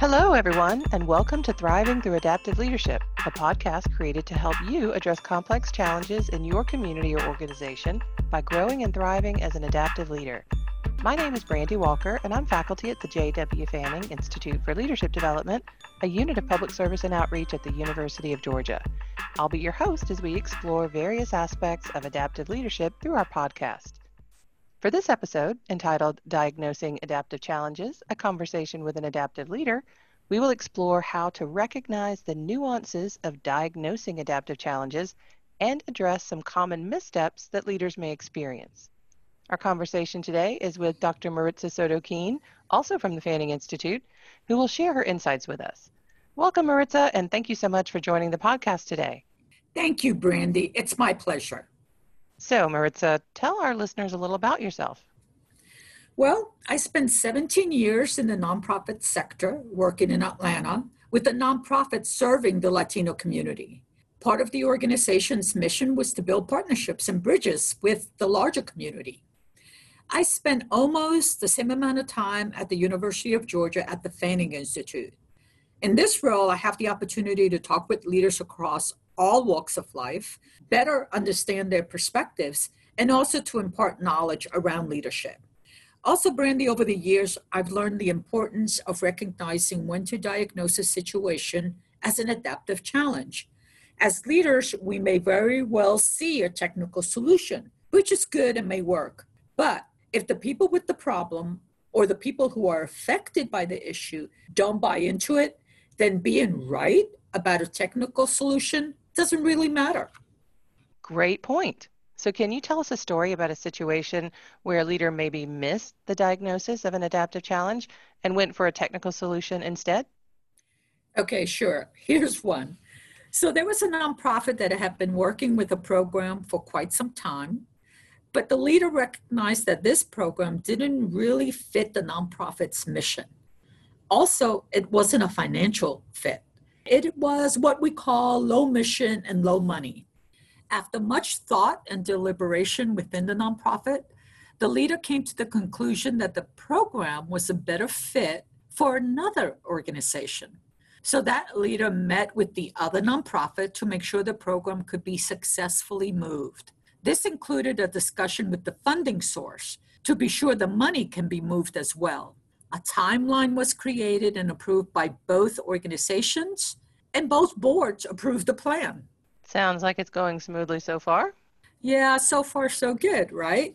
Hello, everyone, and welcome to Thriving Through Adaptive Leadership, a podcast created to help you address complex challenges in your community or organization by growing and thriving as an adaptive leader. My name is Brandy Walker, and I'm faculty at the J.W. Fanning Institute for Leadership Development, a unit of public service and outreach at the University of Georgia. I'll be your host as we explore various aspects of adaptive leadership through our podcast. For this episode, entitled Diagnosing Adaptive Challenges A Conversation with an Adaptive Leader, we will explore how to recognize the nuances of diagnosing adaptive challenges and address some common missteps that leaders may experience. Our conversation today is with Dr. Maritza Soto Keen, also from the Fanning Institute, who will share her insights with us. Welcome, Maritza, and thank you so much for joining the podcast today. Thank you, Brandy. It's my pleasure. So, Maritza, uh, tell our listeners a little about yourself. Well, I spent 17 years in the nonprofit sector working in Atlanta with a nonprofit serving the Latino community. Part of the organization's mission was to build partnerships and bridges with the larger community. I spent almost the same amount of time at the University of Georgia at the Fanning Institute. In this role, I have the opportunity to talk with leaders across all walks of life, better understand their perspectives, and also to impart knowledge around leadership. Also, Brandy, over the years, I've learned the importance of recognizing when to diagnose a situation as an adaptive challenge. As leaders, we may very well see a technical solution, which is good and may work. But if the people with the problem or the people who are affected by the issue don't buy into it, then being right about a technical solution doesn't really matter. Great point. So, can you tell us a story about a situation where a leader maybe missed the diagnosis of an adaptive challenge and went for a technical solution instead? Okay, sure. Here's one. So, there was a nonprofit that had been working with a program for quite some time, but the leader recognized that this program didn't really fit the nonprofit's mission. Also, it wasn't a financial fit. It was what we call low mission and low money. After much thought and deliberation within the nonprofit, the leader came to the conclusion that the program was a better fit for another organization. So that leader met with the other nonprofit to make sure the program could be successfully moved. This included a discussion with the funding source to be sure the money can be moved as well. A timeline was created and approved by both organizations, and both boards approved the plan. Sounds like it's going smoothly so far. Yeah, so far so good, right?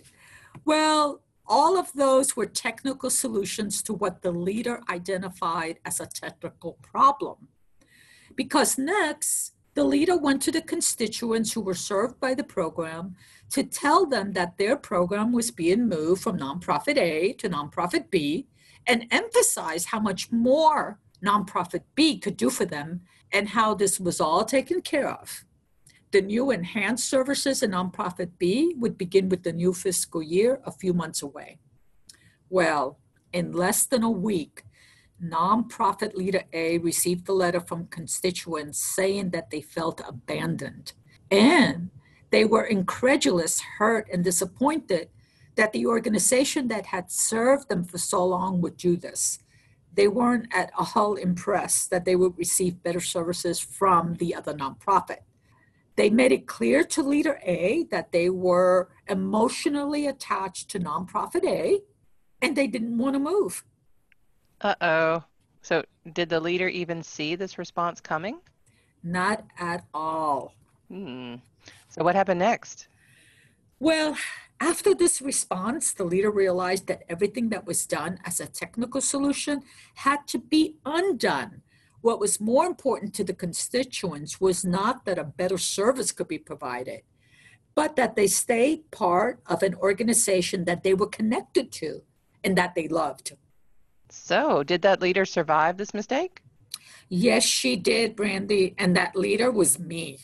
Well, all of those were technical solutions to what the leader identified as a technical problem. Because next, the leader went to the constituents who were served by the program to tell them that their program was being moved from nonprofit A to nonprofit B and emphasize how much more nonprofit B could do for them and how this was all taken care of. The new enhanced services in nonprofit B would begin with the new fiscal year a few months away. Well, in less than a week, nonprofit leader A received a letter from constituents saying that they felt abandoned and they were incredulous, hurt, and disappointed that the organization that had served them for so long would do this. They weren't at all impressed that they would receive better services from the other nonprofit. They made it clear to Leader A that they were emotionally attached to nonprofit A and they didn't want to move. Uh oh. So, did the leader even see this response coming? Not at all. Hmm. So, what happened next? Well, after this response, the leader realized that everything that was done as a technical solution had to be undone. What was more important to the constituents was not that a better service could be provided, but that they stay part of an organization that they were connected to and that they loved. So, did that leader survive this mistake? Yes, she did, Brandy, and that leader was me.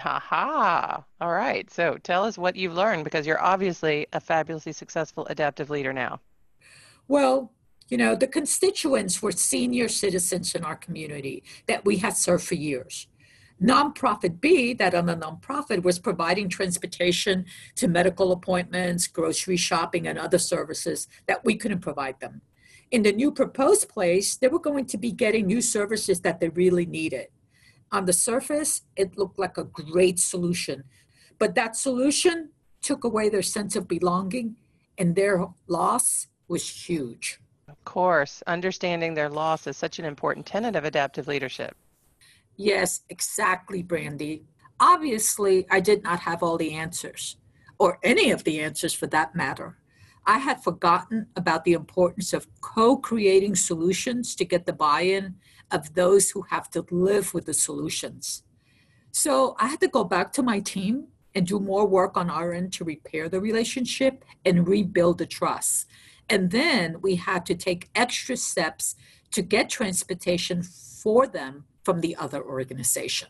Ha ha. All right. So tell us what you've learned because you're obviously a fabulously successful adaptive leader now. Well, you know, the constituents were senior citizens in our community that we had served for years. Nonprofit B, that on the nonprofit, was providing transportation to medical appointments, grocery shopping, and other services that we couldn't provide them. In the new proposed place, they were going to be getting new services that they really needed. On the surface, it looked like a great solution, but that solution took away their sense of belonging, and their loss was huge. Of course, understanding their loss is such an important tenet of adaptive leadership. Yes, exactly, Brandy. Obviously, I did not have all the answers, or any of the answers for that matter. I had forgotten about the importance of co creating solutions to get the buy in of those who have to live with the solutions. So I had to go back to my team and do more work on our end to repair the relationship and rebuild the trust. And then we had to take extra steps to get transportation for them from the other organization.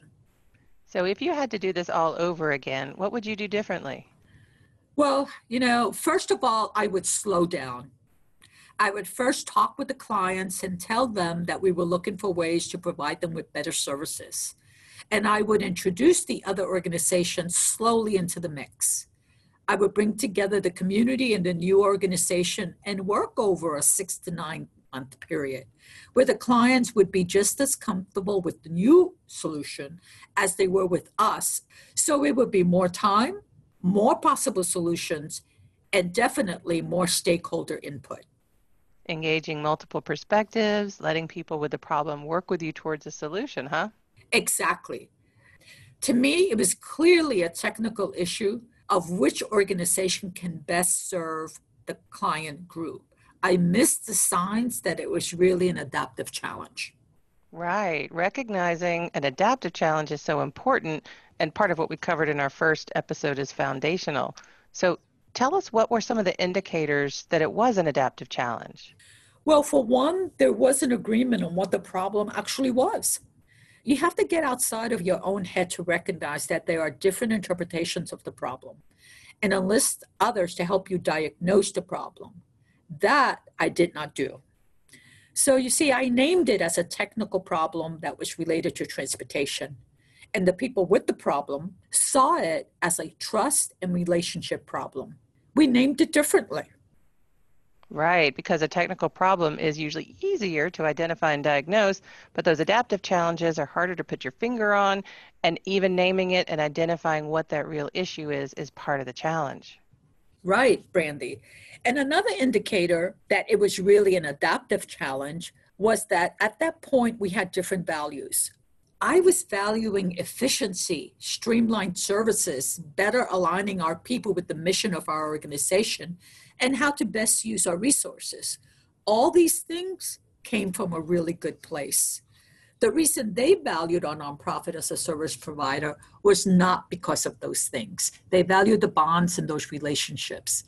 So, if you had to do this all over again, what would you do differently? Well, you know, first of all, I would slow down. I would first talk with the clients and tell them that we were looking for ways to provide them with better services. And I would introduce the other organizations slowly into the mix. I would bring together the community and the new organization and work over a six to nine month period where the clients would be just as comfortable with the new solution as they were with us. So it would be more time, more possible solutions, and definitely more stakeholder input. Engaging multiple perspectives, letting people with the problem work with you towards a solution, huh? Exactly. To me, it was clearly a technical issue of which organization can best serve the client group. I missed the signs that it was really an adaptive challenge. Right. Recognizing an adaptive challenge is so important, and part of what we covered in our first episode is foundational. So, tell us what were some of the indicators that it was an adaptive challenge? Well, for one, there was an agreement on what the problem actually was you have to get outside of your own head to recognize that there are different interpretations of the problem and enlist others to help you diagnose the problem. That I did not do. So you see, I named it as a technical problem that was related to transportation. And the people with the problem saw it as a trust and relationship problem. We named it differently. Right, because a technical problem is usually easier to identify and diagnose, but those adaptive challenges are harder to put your finger on, and even naming it and identifying what that real issue is is part of the challenge. Right, Brandy. And another indicator that it was really an adaptive challenge was that at that point we had different values. I was valuing efficiency, streamlined services, better aligning our people with the mission of our organization, and how to best use our resources. All these things came from a really good place. The reason they valued our nonprofit as a service provider was not because of those things. They valued the bonds and those relationships.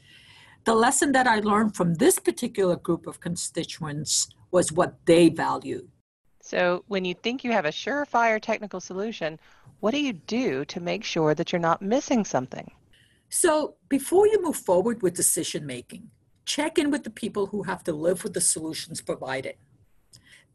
The lesson that I learned from this particular group of constituents was what they valued. So, when you think you have a surefire technical solution, what do you do to make sure that you're not missing something? So, before you move forward with decision making, check in with the people who have to live with the solutions provided.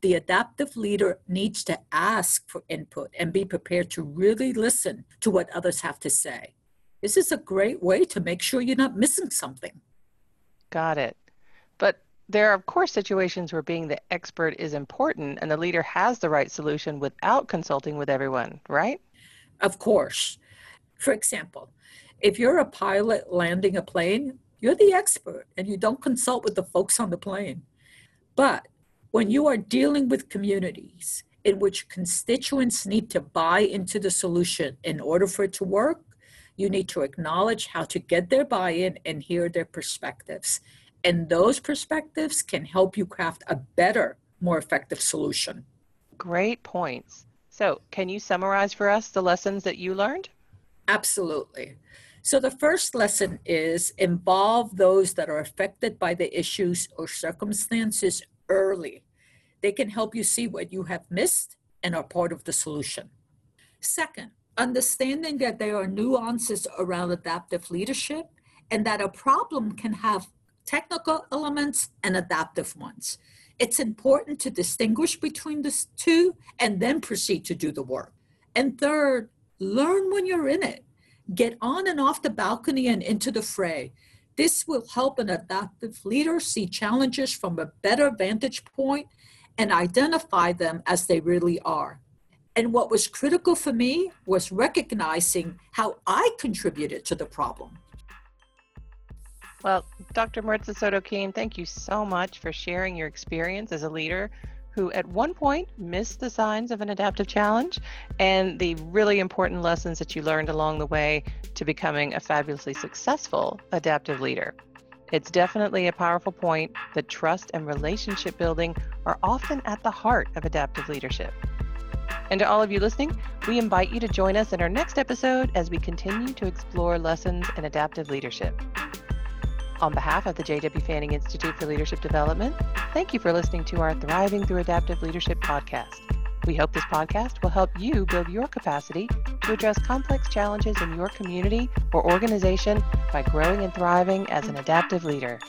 The adaptive leader needs to ask for input and be prepared to really listen to what others have to say. This is a great way to make sure you're not missing something. Got it. But there are, of course, situations where being the expert is important and the leader has the right solution without consulting with everyone, right? Of course. For example, if you're a pilot landing a plane, you're the expert and you don't consult with the folks on the plane. But when you are dealing with communities in which constituents need to buy into the solution in order for it to work, you need to acknowledge how to get their buy in and hear their perspectives. And those perspectives can help you craft a better, more effective solution. Great points. So, can you summarize for us the lessons that you learned? Absolutely. So the first lesson is involve those that are affected by the issues or circumstances early. They can help you see what you have missed and are part of the solution. Second, understanding that there are nuances around adaptive leadership and that a problem can have technical elements and adaptive ones. It's important to distinguish between the two and then proceed to do the work. And third, learn when you're in it. Get on and off the balcony and into the fray. This will help an adaptive leader see challenges from a better vantage point and identify them as they really are. And what was critical for me was recognizing how I contributed to the problem. Well, Dr. Maritza Soto Keen, thank you so much for sharing your experience as a leader who at one point missed the signs of an adaptive challenge and the really important lessons that you learned along the way to becoming a fabulously successful adaptive leader. It's definitely a powerful point that trust and relationship building are often at the heart of adaptive leadership. And to all of you listening, we invite you to join us in our next episode as we continue to explore lessons in adaptive leadership. On behalf of the J.W. Fanning Institute for Leadership Development, thank you for listening to our Thriving Through Adaptive Leadership podcast. We hope this podcast will help you build your capacity to address complex challenges in your community or organization by growing and thriving as an adaptive leader.